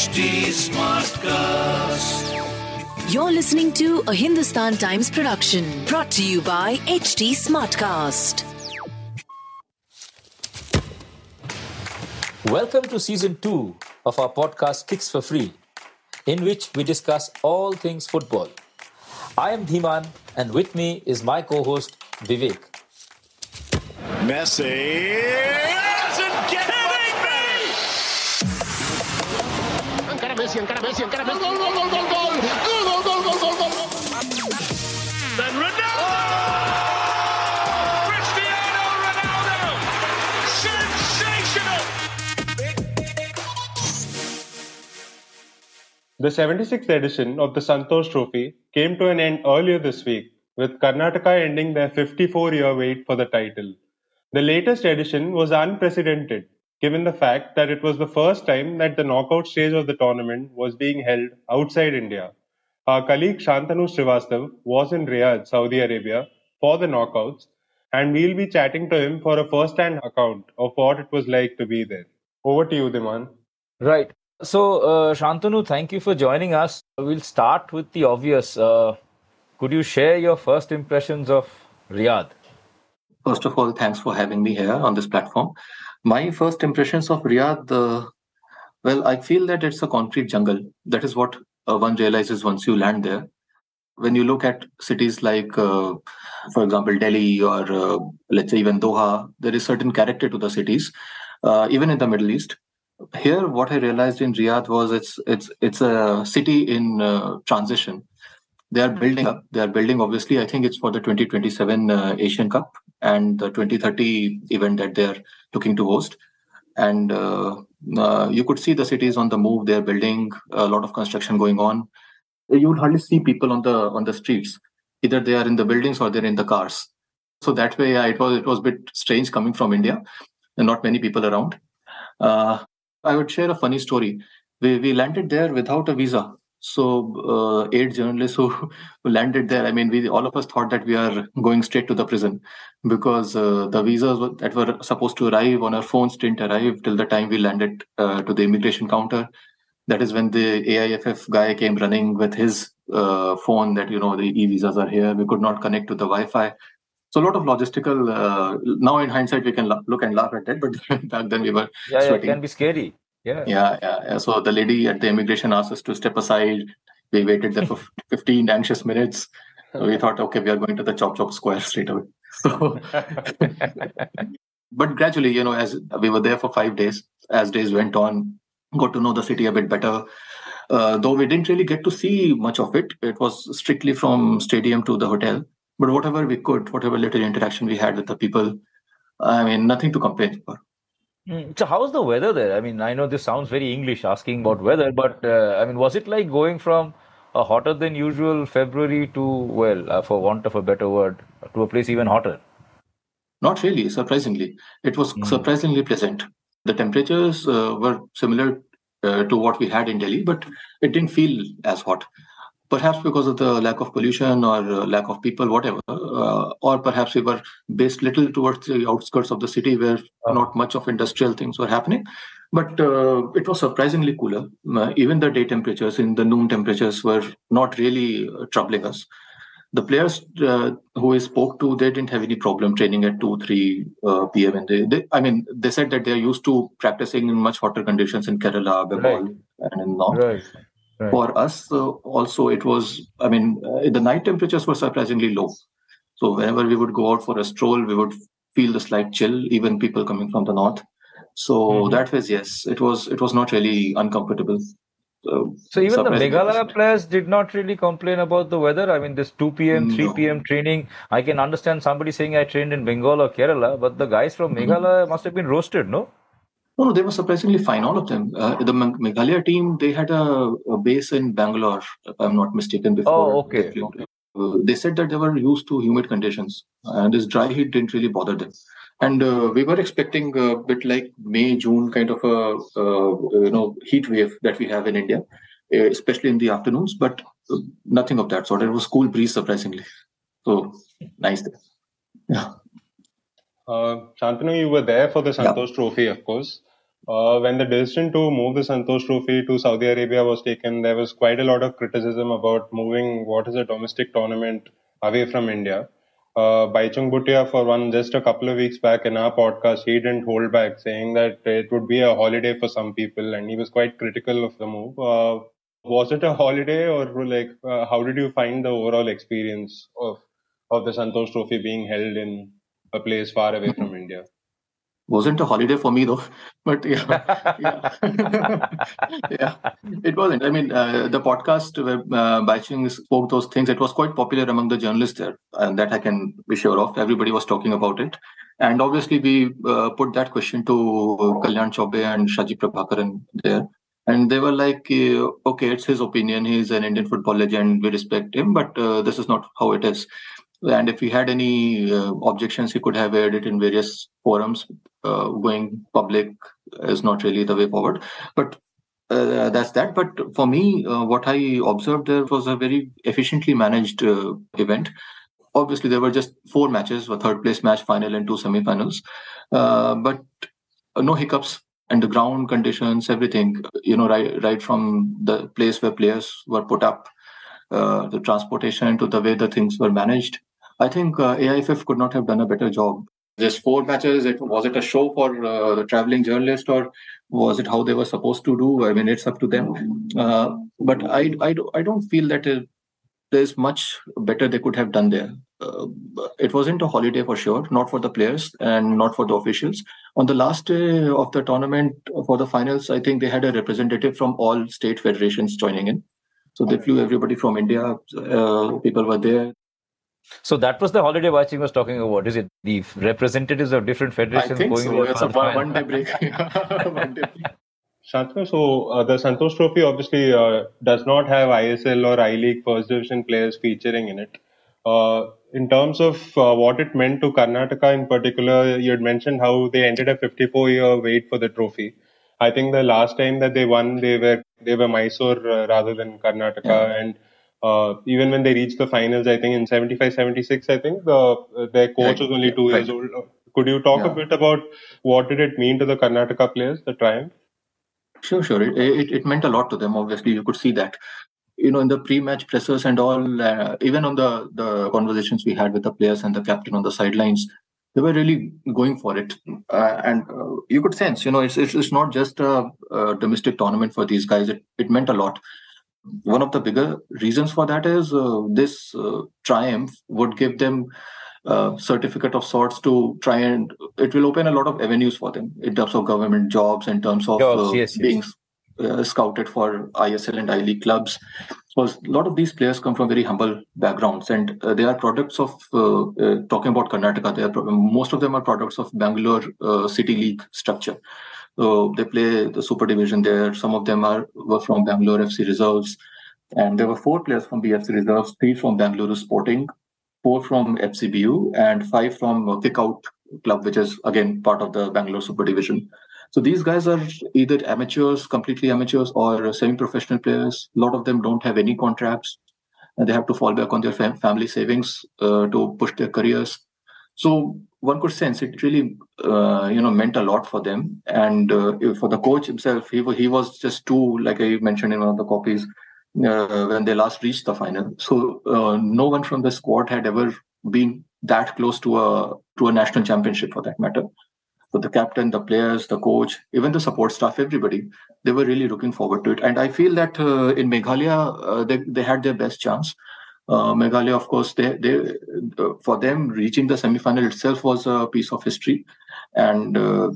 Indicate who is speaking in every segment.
Speaker 1: HT Smartcast.
Speaker 2: You're listening to a Hindustan Times production brought to you by HT Smartcast.
Speaker 3: Welcome to season two of our podcast Kicks for Free, in which we discuss all things football. I am Dhiman, and with me is my co host Vivek.
Speaker 4: Messi
Speaker 5: Messi, encara Messi, encara Messi. Gol, gol, gol, gol, gol. Gol, gol, gol, gol, gol, gol.
Speaker 4: Then Ronaldo. Cristiano Ronaldo. Sensational.
Speaker 6: The 76th edition of the Santosh Trophy came to an end earlier this week, with Karnataka ending their 54 year wait for the title. The latest edition was unprecedented, given the fact that it was the first time that the knockout stage of the tournament was being held outside India. Our colleague Shantanu Srivastav was in Riyadh, Saudi Arabia, for the knockouts, and we'll be chatting to him for a first hand account of what it was like to be there. Over to you, Dhiman.
Speaker 3: Right. So, uh, Shantanu, thank you for joining us. We'll start with the obvious. Uh, could you share your first impressions of Riyadh?
Speaker 7: First of all, thanks for having me here on this platform. My first impressions of Riyadh, uh, well, I feel that it's a concrete jungle. That is what uh, one realizes once you land there. When you look at cities like, uh, for example, Delhi or uh, let's say even Doha, there is certain character to the cities, uh, even in the Middle East. Here, what I realized in Riyadh was it's it's it's a city in uh, transition. They are building up. They are building. Obviously, I think it's for the 2027 uh, Asian Cup and the 2030 event that they're looking to host. And uh, uh, you could see the cities on the move. They're building a lot of construction going on. You would hardly see people on the on the streets. Either they are in the buildings or they're in the cars. So that way, it was it was a bit strange coming from India, and not many people around. Uh, I would share a funny story. We we landed there without a visa. So uh, eight journalists who, landed there. I mean, we all of us thought that we are going straight to the prison because uh, the visas that were supposed to arrive on our phones didn't arrive till the time we landed uh, to the immigration counter. That is when the AIFF guy came running with his uh, phone that you know the e visas are here. We could not connect to the Wi-Fi. So a lot of logistical. Uh, now in hindsight, we can look and laugh at that, but back then we were
Speaker 3: Yeah, yeah, it can be scary. Yeah.
Speaker 7: Yeah, yeah, yeah. So the lady at the immigration asked us to step aside. We waited there for 15 anxious minutes. We thought, okay, we are going to the Chop Chop Square straight away. So, but gradually, you know, as we were there for five days, as days went on, got to know the city a bit better. Uh, though we didn't really get to see much of it, it was strictly from stadium to the hotel. But whatever we could, whatever little interaction we had with the people, I mean, nothing to complain for.
Speaker 3: Mm, So, how's the weather there? I mean, I know this sounds very English asking about weather, but uh, I mean, was it like going from a hotter than usual February to, well, uh, for want of a better word, to a place even hotter?
Speaker 7: Not really, surprisingly. It was
Speaker 3: Hmm.
Speaker 7: surprisingly pleasant. The temperatures uh, were similar uh, to what we had in Delhi, but it didn't feel as hot. Perhaps because of the lack of pollution or uh, lack of people, whatever. Uh, or perhaps we were based little towards the outskirts of the city where not much of industrial things were happening. But uh, it was surprisingly cooler. Uh, even the day temperatures, in the noon temperatures, were not really uh, troubling us the players uh, who I spoke to, they didn't have any problem training at 2, 3 uh, p.m. And they, they, I mean, they said that they're used to practicing in much hotter conditions in Kerala, Bengal, and in North.
Speaker 3: Right. Right.
Speaker 7: For us, uh, also, it was, I mean, uh, the night temperatures were surprisingly low. So whenever we would go out for a stroll, we would feel the slight chill, even people coming from the north. So
Speaker 3: Mhm.
Speaker 7: that was, yes, it was, it was not really uncomfortable. So,
Speaker 3: So even the Meghalaya players did not really complain about the weather. I mean, this 2 p.m., 3
Speaker 7: No.
Speaker 3: p.m. training. I can understand somebody saying I trained in Bengal or Kerala, but the guys from
Speaker 7: Mhm.
Speaker 3: Meghalaya must have been roasted, no?
Speaker 7: No, no, they were surprisingly fine, all of them. Uh, the Meg- Meghalaya team, they had a, a base in Bangalore, if I'm not mistaken. Before
Speaker 3: Oh, okay,
Speaker 7: they
Speaker 3: okay.
Speaker 7: Uh, they said that they were used to humid conditions, and this dry heat didn't really bother them. And uh, we were expecting a bit like May, June kind of a uh, you know heat wave that we have in India, uh, especially in the afternoons. But uh, nothing of that sort. It was cool breeze, surprisingly. So nice. There. Yeah.
Speaker 6: Uh, Shantanu, you were there for the
Speaker 7: Yeah.
Speaker 6: Trophy, of course. Uh, when the decision to move the Santosh Trophy to Saudi Arabia was taken, there was quite a lot of criticism about moving what is a domestic tournament away from India. Uh, Baichung Bhutia, for one, just a couple of weeks back in our podcast, he didn't hold back, saying that it would be a holiday for some people, and he was quite critical of the move. Uh, was it a holiday, or like, uh, how did you find the overall experience of of the Santosh Trophy being held in a place far away from India?
Speaker 7: wasn't a holiday for me though but yeah yeah, yeah. It wasn't. I mean uh, the podcast where uh, Baichung spoke those things it was quite popular among the journalists there and that i can be sure of. Everybody was talking about it. And obviously we uh, put that question to kalyan chaubey and shaji prabhakaran there. And they were like uh, okay it's his opinion. He's an indian football legend. We respect him but uh, this is not how it is and if he had any uh, objections, he could have aired it in various forums. Uh, going public is not really the way forward. But uh, that's that. But for me, uh, what I observed there was a very efficiently managed uh, event. Obviously, there were just four matches: a third place match, final, and two semi-finals. Uh, but no hiccups and the ground conditions, everything. You know, right, right from the place where players were put up, the transportation to the way the things were managed I think uh, AIFF could not have done a better job. There's four matches. It, was it a show for uh, the traveling journalist or was it how they were supposed to do? I mean, it's up to them. Uh, but I, I, I don't feel that it, there's much better they could have done there. Uh, it wasn't a holiday for sure, not for the players and not for the officials. On the last day of the tournament for the finals, I think they had a representative from all state federations joining in. So they flew everybody from India. Uh, people were there.
Speaker 3: So that was the holiday Baichung was talking about. Is it the representatives of different federations
Speaker 7: I think
Speaker 3: going
Speaker 7: so. It's a one day break. one day
Speaker 6: break. Shantanu, so uh, the Santosh Trophy obviously uh, does not have ISL or I League First Division players featuring in it. Uh, in terms of uh, what it meant to Karnataka in particular, you had mentioned how they ended a 54-year wait for the trophy. I think the last time that they won, they were they were Mysore uh, rather than Karnataka, yeah. and uh, even when they reached the finals, I think in 75, 76, I think the their coach was only two right. years old. Could you talk yeah. a bit about what did it mean to the Karnataka players, the triumph?
Speaker 7: Sure, sure. It, it, it meant a lot to them. Obviously, you could see that. You know, in the pre-match pressers and all, uh, even on the the conversations we had with the players and the captain on the sidelines, they were really going for it, uh, and uh, you could sense. You know, it's, it's it's not just a, a domestic tournament for these guys. It it meant a lot one of the bigger reasons for that is uh, this uh, triumph would give them a certificate of sorts to try and it will open a lot of avenues for them in terms of government jobs, in terms of
Speaker 3: uh, yes,
Speaker 7: being uh, scouted for ISL and I League clubs. Because a lot of these players come from very humble backgrounds, and uh, they are products of uh, talking about Karnataka. They are most of them are products of Bangalore City League structure. So they play the Super Division there. Some of them are were from Bangalore FC reserves, and there were four players from BFC reserves, three from Bangalore Sporting, four from FCBU, and five from Kickout Club, which is again part of the Bangalore Super Division. So these guys are either amateurs, completely amateurs, or semi-professional players. A lot of them don't have any contracts, and they have to fall back on their fam- family savings uh, to push their careers. So one could sense it really, uh, you know, meant a lot for them. And uh, for the coach himself, he he was just too, like I mentioned in one of the copies, uh, when they last reached the final. So uh, no one from the squad had ever been that close to a to a national championship, for that matter. So the captain, the players, the coach, even the support staff, everybody, they were really looking forward to it. And I feel that uh, in Meghalaya, uh, they they had their best chance uh, Meghalaya, of course, they, they uh, for them reaching the semi-final itself was a piece of history, and uh,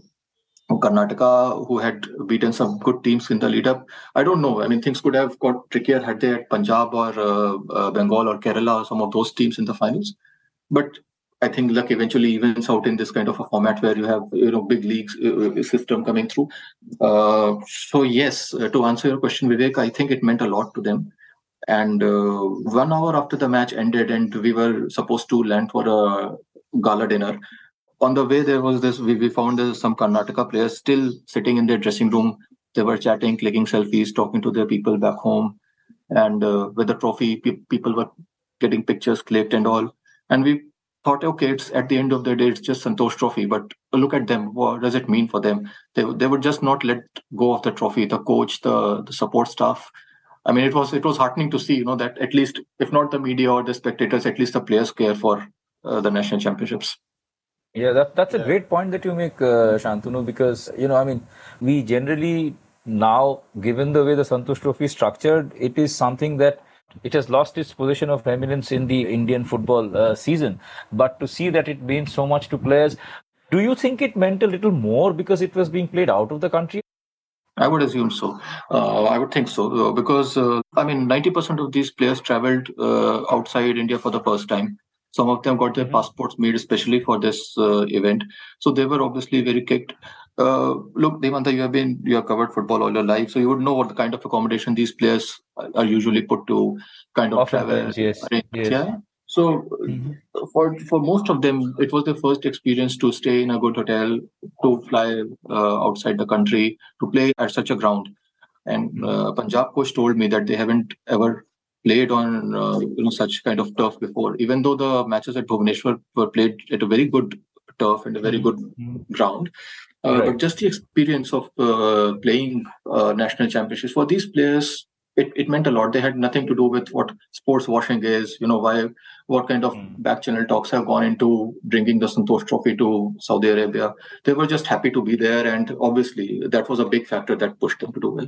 Speaker 7: Karnataka, who had beaten some good teams in the lead-up, I don't know. I mean, things could have got trickier had they had Punjab or uh, uh, Bengal or Kerala, or some of those teams in the finals. But I think luck eventually evens out in this kind of a format where you have you know big leagues uh, system coming through. so yes, to answer your question, Vivek, I think it meant a lot to them and uh, one hour after the match ended, and we were supposed to land for a gala dinner. On the way, there was this. We, we found some Karnataka players still sitting in their dressing room. They were chatting, clicking selfies, talking to their people back home, and uh, with the trophy, pe- people were getting pictures clicked and all. And we thought, okay, it's at the end of the day, it's just Santosh Trophy. But look at them. What does it mean for them? They they would just not let go of the trophy. The coach, the the support staff. I mean, it was it was heartening to see, you know, that at least if not the media or the spectators, at least the players care for uh, the national championships.
Speaker 3: Yeah, that, that's a great point that you make, uh, Shantanu, because, you know, I mean, we generally now, given the way the Santosh Trophy is structured, it is something that it has lost its position of eminence in the Indian football uh, season. But to see that it means so much to players, do you think it meant a little more because it was being played out of the country?
Speaker 7: I would assume so. Uh, I would think so because uh, I mean, ninety percent of these players traveled uh, outside India for the first time. Some of them got their mm-hmm. passports made especially for this uh, event, so they were obviously very kicked. Uh, look, Dhimanda, you have been you have covered football all your life, so you would know what the kind of accommodation these players are usually put to kind of
Speaker 3: Often travel. Yes, yes.
Speaker 7: Yeah. So mm-hmm. for for most of them, it was their first experience to stay in a good hotel, to fly uh, outside the country, to play at such a ground. And mm-hmm. uh, Punjab coach told me that they haven't ever played on uh, you know such kind of turf before. Even though the matches at Bhubaneswar were played at a very good turf and a very good mm-hmm. ground, uh, right. But just the experience of uh, playing uh, national championships for these players, it, it meant a lot. They had nothing to do with what sports washing is, you know, why, what kind of mm. back channel talks have gone into bringing the Santosh Trophy to Saudi Arabia. They were just happy to be there, and obviously that was a big factor that pushed them to do well.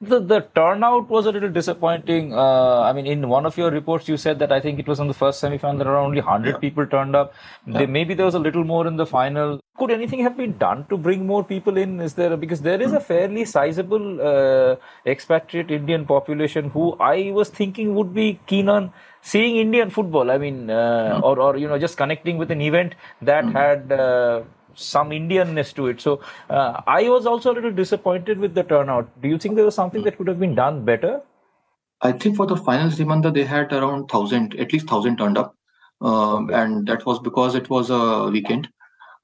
Speaker 3: The the turnout was a little disappointing. Uh, I mean, in one of your reports, you said that I think it was in the first semi-final around only hundred yeah. people turned up. Yeah. They, maybe there was a little more in the final. Could anything have been done to bring more people in? Is there because there is a fairly sizable uh, expatriate Indian population who I was thinking would be keen on seeing Indian football. I mean, uh, or or you know just connecting with an event that mm-hmm. had uh, some Indianness to it. So uh, I was also a little disappointed with the turnout. Do you think there was something that could have been done better?
Speaker 7: I think for the finals, Dhimanda, they had around thousand, at least thousand turned up, um, and that was because it was a weekend.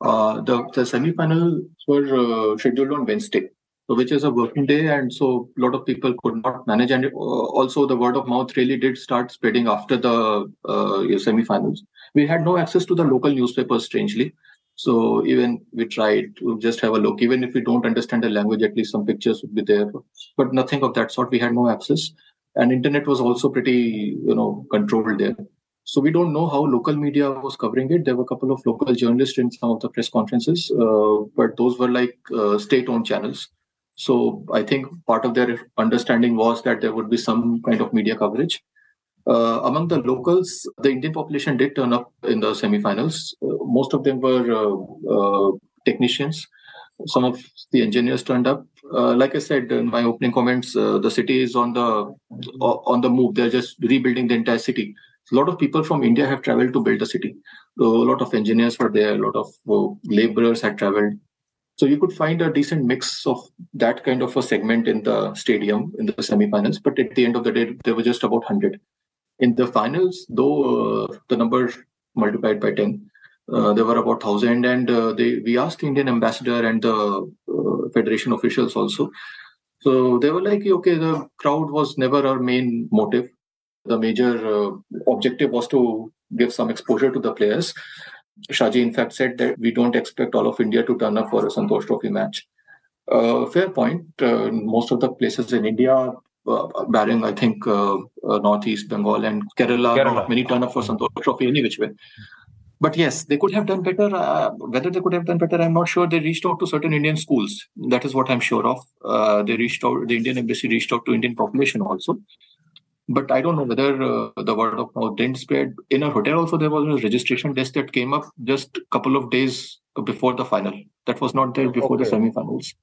Speaker 7: Uh, the the semi-finals were uh, scheduled on Wednesday, which is a working day, and so a lot of people could not manage. And uh, also, the word of mouth really did start spreading after the uh, semi-finals. We had no access to the local newspapers, strangely. So even we tried to just have a look, even if we don't understand the language, at least some pictures would be there, but nothing of that sort. We had no access, and internet was also pretty, you know, controlled there. So we don't know how local media was covering it. There were a couple of local journalists in some of the press conferences, uh, but those were like uh, state-owned channels. So I think part of their understanding was that there would be some kind of media coverage. Uh, among the locals, the Indian population did turn up in the semi-finals. Uh, most of them were uh, uh technicians. Some of the engineers turned up. Like I said in my opening comments, the city is on the on the move. They're just rebuilding the entire city. A lot of people from India have traveled to build the city. So a lot of engineers were there. A lot of laborers had traveled. So you could find a decent mix of that kind of a segment in the stadium in the semi-finals. But at the end of the day, there were just about 100 in the finals, though uh, the number multiplied by 10, uh, there were about 1,000. And uh, they, we asked the Indian ambassador and the federation officials also. So they were like, okay, the crowd was never our main motive. The major objective was to give some exposure to the players. Shaji, in fact, said that we don't expect all of India to turn up for a Santosh Trophy match. Uh, fair point. Uh, most of the places in India, uh, barring I think uh, uh, Northeast Bengal and Kerala, Kerala. many turn up for Santosh Trophy any which way. But yes, they could have done better. Uh, whether they could have done better, I'm not sure. They reached out to certain Indian schools. That is what I'm sure of. Uh, they reached out. The Indian embassy reached out to Indian population also. But I don't know whether uh, the word of mouth didn't spread. In a hotel also, there was a registration desk that came up just a couple of days before the final. That was not there before okay. the semi-finals.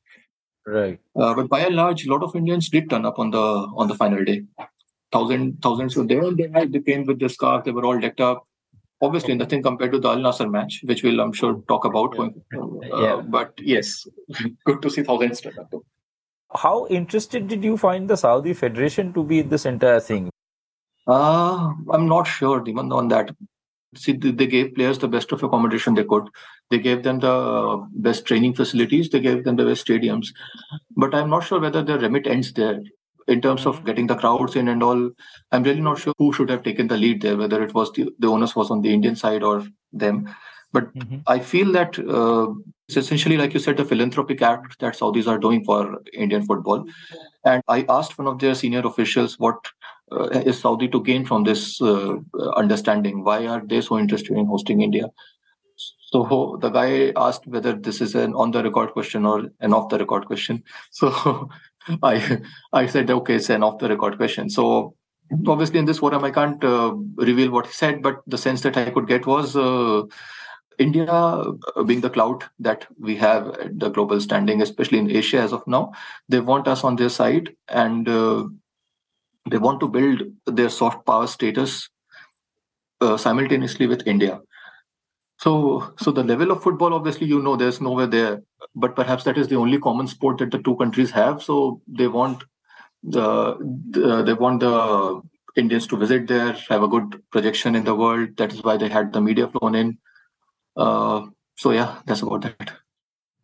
Speaker 3: Right.
Speaker 7: Uh, but by and large, a lot of Indians did turn up on the on the final day. Thousand thousands were there. They had they came with the scarf. They were all decked up. Obviously, nothing compared to the Al Nassr match, which we'll I'm sure talk about. Yeah. Uh, yeah. But yes, good to see thousands turn up.
Speaker 3: How interested did you find the Saudi Federation to be in this entire thing?
Speaker 7: Uh, I'm not sure, even on that. See they gave players the best of accommodation they could. They gave them the best training facilities. They gave them the best stadiums. But i'm not sure whether the remit ends there in terms of getting the crowds in and all, I'm really not sure who should have taken the lead there, whether it was the, the onus was on the Indian side or them. But
Speaker 3: Mm-hmm.
Speaker 7: I feel that uh, it's essentially, like you said, the philanthropic act that Saudis are doing for Indian football. And I asked one of their senior officials what uh, is Saudi to gain from this uh, understanding? Why are they so interested in hosting India? So the guy asked whether this is an on the record question or an off the record question. So I I said okay, it's an off the record question. So obviously in this forum I can't uh, reveal what he said, but the sense that I could get was. India, uh, being the clout that we have the global standing, especially in Asia as of now, they want us on their side and uh, they want to build their soft power status uh, simultaneously with India. So, so the level of football, obviously, you know, there's nowhere there, but perhaps that is the only common sport that the two countries have. So they want the, the they want the Indians to visit there, have a good projection in the world. That is why they had the media flown in. Uh, so yeah, that's about that.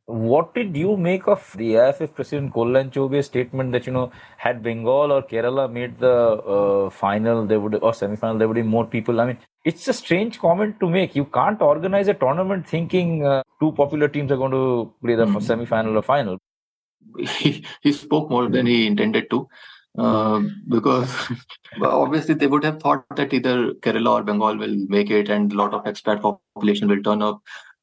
Speaker 3: What did you make of the AIFF President Kalyan Chaubey's statement that you know had Bengal or Kerala made the uh, final, there would or semi-final, there would be more people. I mean, it's a strange comment to make. You can't organize a tournament thinking uh, two popular teams are going to play the
Speaker 7: Mhm.
Speaker 3: semi-final or final.
Speaker 7: he, he spoke more than he intended to uh, because obviously they would have thought that either Kerala or Bengal will make it and a lot of expat population will turn up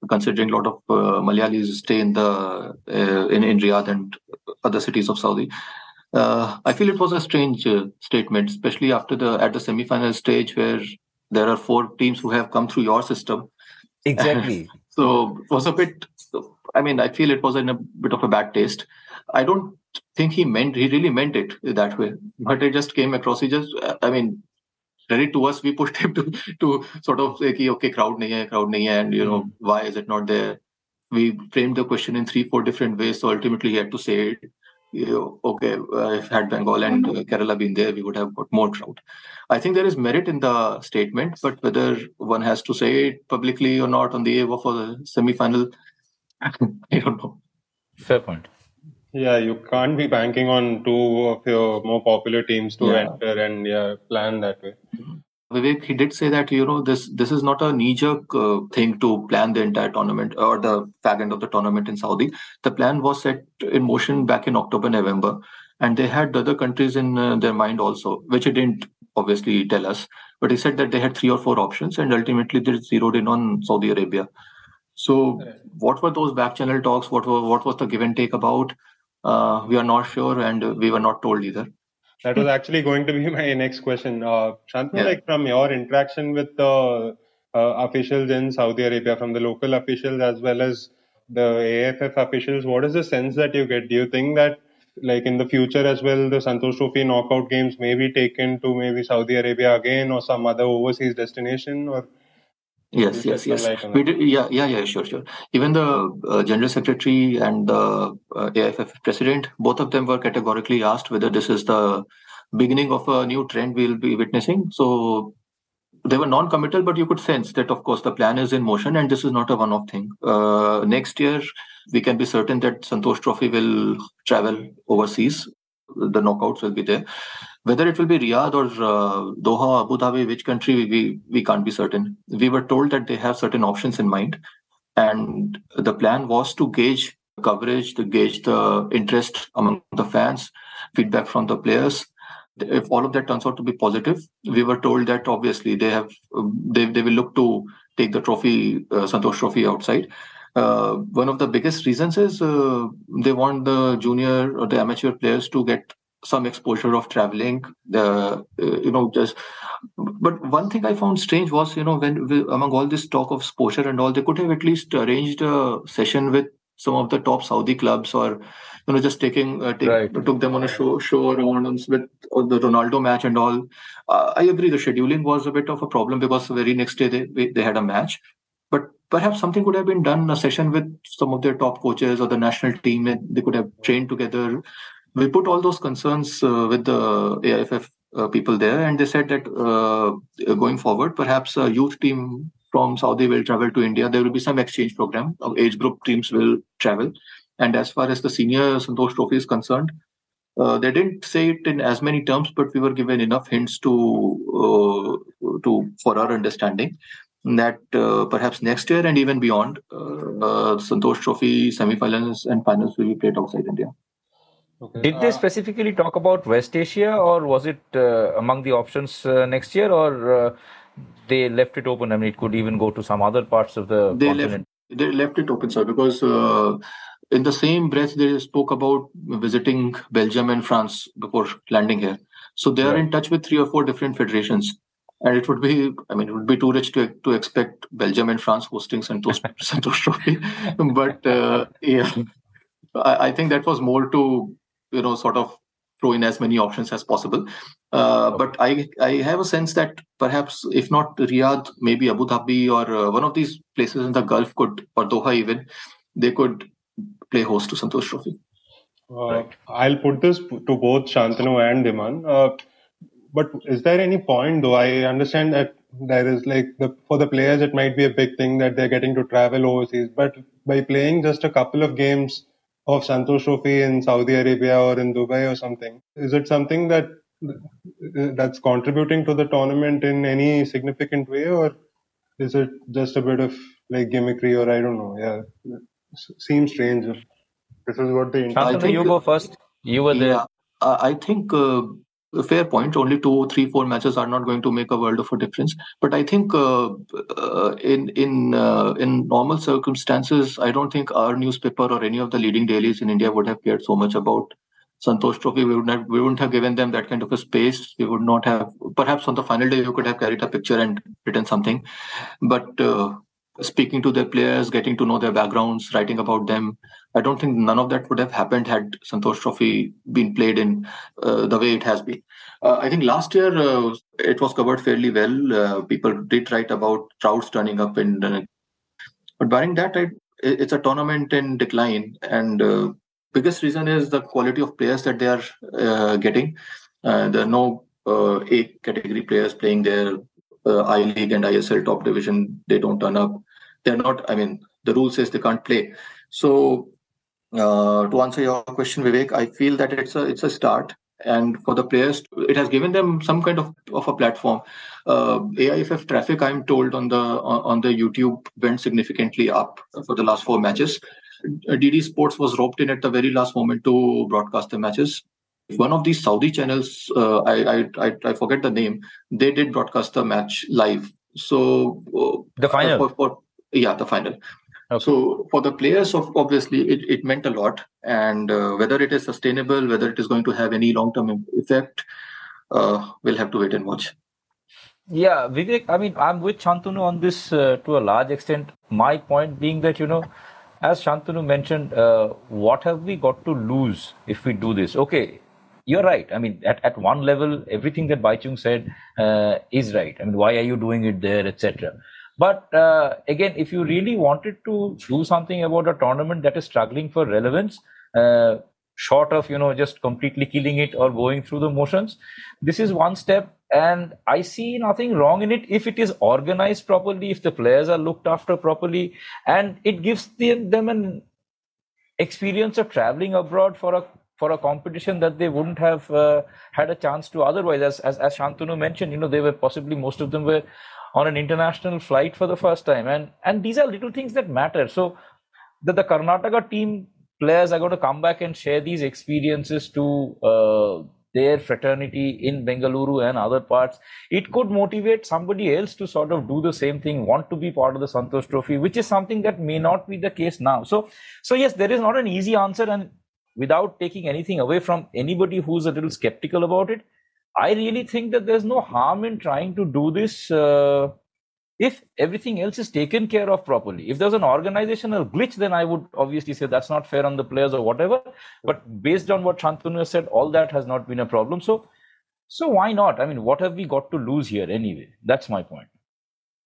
Speaker 7: considering a lot of uh, Malayalis stay in the uh, in, in Riyadh and other cities of Saudi. Uh, I feel it was a strange uh, statement, especially after the at the semi-final stage where there are four teams who have come through your system.
Speaker 3: Exactly.
Speaker 7: So it was a bit. I mean, I feel it was in a bit of a bad taste. I don't think he meant he really meant it that way, but it just came across. He just, I mean, credit to us, we pushed him to to sort of say, ki, okay, crowd nahi hai, crowd nahi hai, and you know why is it not there? We framed the question in three, four different ways. So ultimately, he had to say it. You know, okay, uh, if had Bengal and uh, Kerala been there, we would have got more crowd. I think there is merit in the statement, but whether one has to say it publicly or not on the eve of a semi-final, I don't know.
Speaker 3: Fair point.
Speaker 6: Yeah, you can't be banking on two of your more popular teams to
Speaker 7: Yeah.
Speaker 6: enter and yeah, plan that way.
Speaker 7: Vivek, he did say that you know this this is not a knee-jerk uh, thing to plan the entire tournament or the fag end of the tournament in Saudi. The plan was set in motion back in October, November, and they had the other countries in uh, their mind also, which he didn't obviously tell us. But he said that they had three or four options, and ultimately they zeroed in on Saudi Arabia. So, what were those back channel talks? What were what was the give and take about? Uh, we are not sure, and we were not told either.
Speaker 6: That was actually going to be my next question. Uh, Shantanu,
Speaker 7: Yeah.
Speaker 6: like from your interaction with the uh, officials in Saudi Arabia, from the local officials as well as the AFF officials, what is the sense that you get? Do you think that, like in the future as well, the Santosh Trophy knockout games may be taken to maybe Saudi Arabia again or some other overseas destination? Or
Speaker 7: Yes, yes, yes. We did, yeah, yeah, yeah, sure, sure. Even the uh, general secretary and the uh, AIFF president, both of them were categorically asked whether this is the beginning of a new trend we'll be witnessing. So they were non-committal, but you could sense that, of course, the plan is in motion, and this is not a one-off thing. Uh, next year, we can be certain that Santosh Trophy will travel overseas. The knockouts will be there. Whether it will be Riyadh or uh, Doha, Abu Dhabi, which country we, we can't be certain. We were told that they have certain options in mind, and the plan was to gauge coverage, to gauge the interest among the fans, feedback from the players. If all of that turns out to be positive, we were told that obviously they have they they will look to take the trophy, uh, Santosh Trophy outside. Uh, one of the biggest reasons is uh, they want the junior or the amateur players to get some exposure of traveling. Uh, you know, just. But one thing I found strange was, you know, when we, among all this talk of exposure and all, they could have at least arranged a session with some of the top Saudi clubs, or you know, just taking uh, take,
Speaker 3: Right.
Speaker 7: took them on a show show around with the Ronaldo match and all. Uh, I agree, the scheduling was a bit of a problem because the very next day they they had a match. But perhaps something could have been done a session with some of their top coaches or the national team, and they could have trained together. We put all those concerns uh, with the AIFF uh, people there, and they said that uh, going forward, perhaps a youth team from Saudi will travel to India. There will be some exchange program. Age group teams will travel, and as far as the senior Santosh Trophy is concerned, Uh, they didn't say it in as many terms, but we were given enough hints to uh, to for our understanding that uh, perhaps next year and even beyond, Santosh Trophy semi-finals and finals will be played outside India.
Speaker 3: Okay. Did they uh, specifically talk about West Asia, or was it uh, among the options uh, next year, or they left it open? I mean, it could even go to some other parts of the
Speaker 7: they
Speaker 3: continent.
Speaker 7: Left, they left it open, sir, because in the same breath they spoke about visiting belgium and france before landing here so they are in touch with three or four different federations and it would be i mean it would be too rich to, to expect belgium and france hosting santos santosh trophy but uh, yeah I, I, think that was more to you know sort of throw in as many options as possible uh, but I, I have a sense that perhaps if not Riyadh, maybe Abu Dhabi or uh, one of these places in the Gulf could, or Doha even, they could play host to Santosh Trophy.
Speaker 6: Uh, right. I'll put this to both Shantanu and Dhiman. Uh, but is there any point though? I understand that there is like the for the players it might be a big thing that they're getting to travel overseas, but by playing just a couple of games of Santosh Trophy in Saudi Arabia or in Dubai or something, is it something that that's contributing to the tournament in any significant way, or is it just a bit of like gimmickry, or I don't know? Yeah, seems strange. This is what the.
Speaker 3: I think, you go first. You were there. Yeah,
Speaker 7: I think uh, a fair point. Only two, three, four matches are not going to make a world of a difference. But I think uh, uh, in in uh, in normal circumstances, I don't think our newspaper or any of the leading dailies in India would have cared so much about Santosh Trophy. We would not we wouldn't have given them that kind of a space. We would not have. Perhaps on the final day, you could have carried a picture and written something, but uh, speaking to their players, getting to know their backgrounds, writing about them. I don't think none of that would have happened had Santosh Trophy been played in uh, the way it has been. Uh, I think last year uh, it was covered fairly well. Uh, people did write about Trouts turning up, in, but barring that, it's a tournament in decline, and uh, biggest reason is the quality of players that they are uh, getting. there are no A category players playing there uh, I League and ISL top division, they don't turn up. They're not. I mean, the rule says they can't play. So, uh, to answer your question, Vivek, I feel that it's a it's a start, and for the players, it has given them some kind of of a platform. Uh, AIFF traffic, I'm told on the on the YouTube went significantly up for the last four matches. DD Sports was roped in at the very last moment to broadcast the matches one of these Saudi channels, uh, I, I I forget the name, they did broadcast the match live. So
Speaker 3: uh, the final,
Speaker 7: for, for, yeah, the final. Okay. So for the players, of obviously, it, it meant a lot, and uh, whether it is sustainable, whether it is going to have any long-term effect, uh, we'll have to wait and watch.
Speaker 3: Yeah, Vivek. I mean, I'm with Shantanu on this uh, to a large extent. My point being that you know, as Shantanu mentioned, uh, what have we got to lose if we do this? Okay, you're right. I mean, at, at one level, everything that Baichung said uh, is right. I mean, why are you doing it there, etc. But uh, again, if you really wanted to do something about a tournament that is struggling for relevance, uh, short of you know just completely killing it or going through the motions, this is one step, and I see nothing wrong in it if it is organized properly, if the players are looked after properly, and it gives them them an experience of traveling abroad for a for a competition that they wouldn't have uh, had a chance to otherwise. As, as as Shantanu mentioned, you know, they were possibly most of them were on an international flight for the first time, and and these are little things that matter. So the the Karnataka team players are going to come back and share these experiences to. Uh, their fraternity in Bengaluru and other parts, it could motivate somebody else to sort of do the same thing, want to be part of the Santosh Trophy, which is something that may not be the case now. So, so yes, there is not an easy answer, and without taking anything away from anybody who's a little skeptical about it, I really think that there's no harm in trying to do this uh, if everything else is taken care of properly. If there's an organizational glitch, then I would obviously say that's not fair on the players or whatever. But based on what Shantanu said, all that has not been a problem. So, so why not? I mean, what have we got to lose here anyway? That's my point.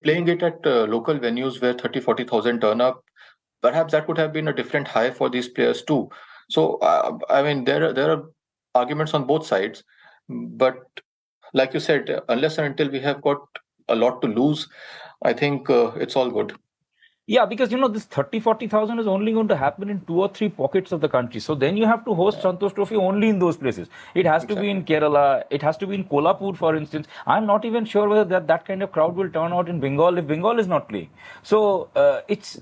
Speaker 7: Playing it at uh, local venues where 30, 40,000 turn up, perhaps that would have been a different high for these players too. So uh, I mean, there there are arguments on both sides, but like you said, unless and until we have got a lot to lose, I think uh, it's all good.
Speaker 3: Yeah, because you know this 30 40,000 is only going to happen in two or three pockets of the country. So then you have to host. Santosh Trophy only in those places. It has exactly. to be in Kerala. It has to be in Kolhapur, for instance. I'm not even sure whether that, that kind of crowd will turn out in Bengal if Bengal is not playing. So uh, it's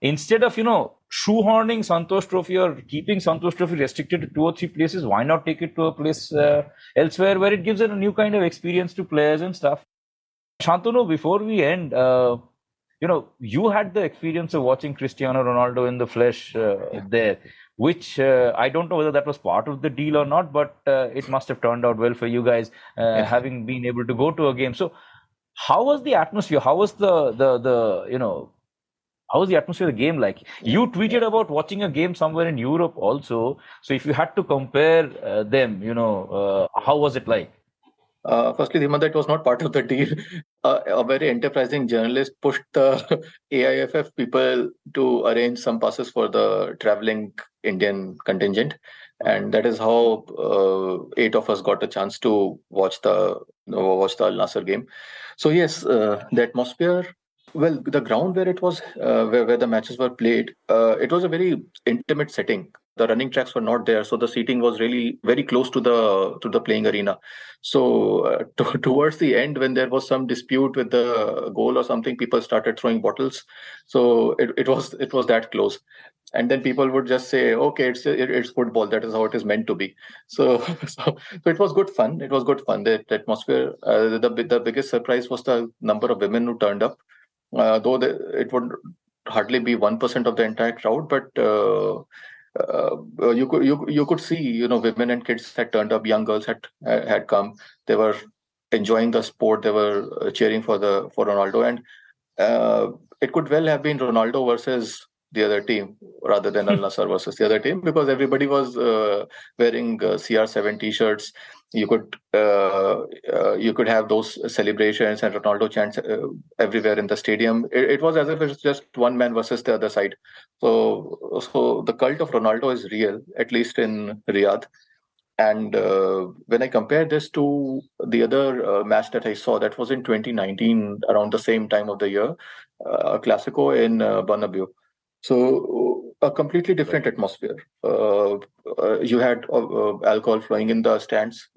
Speaker 3: instead of you know shoehorning Santosh Trophy or keeping Santosh Trophy restricted to two or three places, why not take it to a place uh, elsewhere where it gives it a new kind of experience to players and stuff. Shantanu, before we end. Uh, you know, you had the experience of watching Cristiano Ronaldo in the flesh uh, yeah. there, which uh, I don't know whether that was part of the deal or not, but uh, it must have turned out well for you guys, uh, yeah. having been able to go to a game. So, how was the atmosphere? How was the the the you know? How was the atmosphere of the game like? You tweeted about watching a game somewhere in Europe also. So if you had to compare uh, them, you know, uh, how was it like?
Speaker 7: Uh, firstly, Dhimanda, it was not part of the deal. Uh, a very enterprising journalist pushed the AIFF people to arrange some passes for the traveling Indian contingent, and that is how uh, eight of us got a chance to watch the watch the Al Nassr game. So yes, uh, the atmosphere. Well, the ground where it was, uh, where, where the matches were played, uh, it was a very intimate setting. The running tracks were not there so the seating was really very close to the to the playing arena. So uh, to, towards the end when there was some dispute with the goal or something people started throwing bottles. So it, it was it was that close. And then people would just say okay it's it's football. That is how it is meant to be. So so, so it was good fun. It was good fun. The, the atmosphere uh, the the biggest surprise was the number of women who turned up uh, though the, it would hardly be 1% of the entire crowd but uh, uh, uh, you could you you could see you know women and kids had turned up, young girls had had come. They were enjoying the sport. They were uh, cheering for the for Ronaldo, and uh, it could well have been Ronaldo versus the other team rather than Al Nassr versus the other team because everybody was uh, wearing uh, CR7 t-shirts. You could uh, uh, you could have those celebrations and Ronaldo chants uh, everywhere in the stadium. It, it, was as if it's just one man versus the other side. So so the cult of Ronaldo is real, at least in Riyadh. And uh, when I compare this to the other match that I saw, that was in 2019, around the same time of the year, uh, Clasico in uh, Bernabeu so a completely different atmosphere. Uh, uh, you had uh, uh, alcohol flowing in the stands.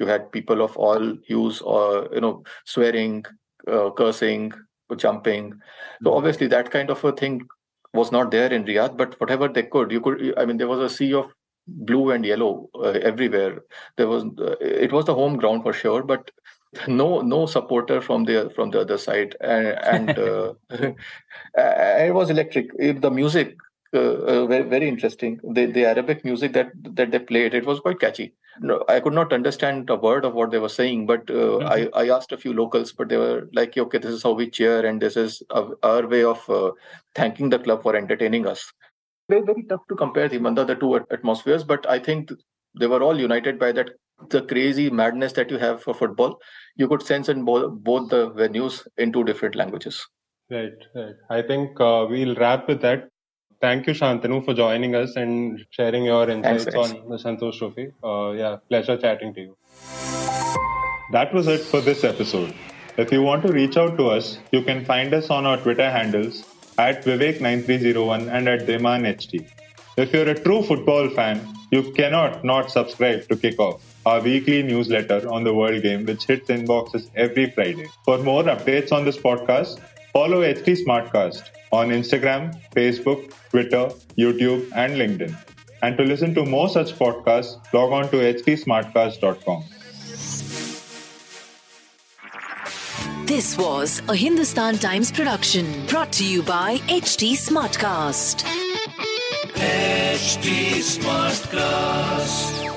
Speaker 7: You had people of all hues, or you know, swearing, uh, cursing, jumping. So hmm. obviously, that kind of a thing was not there in Riyadh. But whatever they could, you could. I mean, there was a sea of blue and yellow uh, everywhere. There was. it was the home ground for sure, but no no supporter from the from the other side and, and uh, it was electric the music uh, uh, very, very interesting. The, the arabic music that that they played it was quite catchy. No, i could not understand a word of what they were saying but uh, mm-hmm. I, I asked a few locals but they were like okay this is how we cheer and this is our, our way of uh, thanking the club for entertaining us. Very very tough to compare the, the two atmospheres but i think they were all united by that the crazy madness that you have for football. You could sense in both, both the venues in two different languages.
Speaker 6: Right right. I think uh, we'll wrap with that thank you shantanu for joining us and sharing your insights Thanks, on the santosh trophy. Uh, yeah pleasure chatting to you. That was it for this episode. If you want to reach out to us you can find us on our twitter handles at vivek9301 and at demanht if you're a true football fan you cannot not subscribe to Kickoff, our weekly newsletter on the World Game, which hits inboxes every Friday. For more updates on this podcast, follow HT Smartcast on Instagram, Facebook, Twitter, YouTube, and LinkedIn. And to listen to more such podcasts, log on to htsmartcast.com.
Speaker 2: This was a Hindustan Times production brought to you by HT Smartcast.
Speaker 4: HT Smartcast.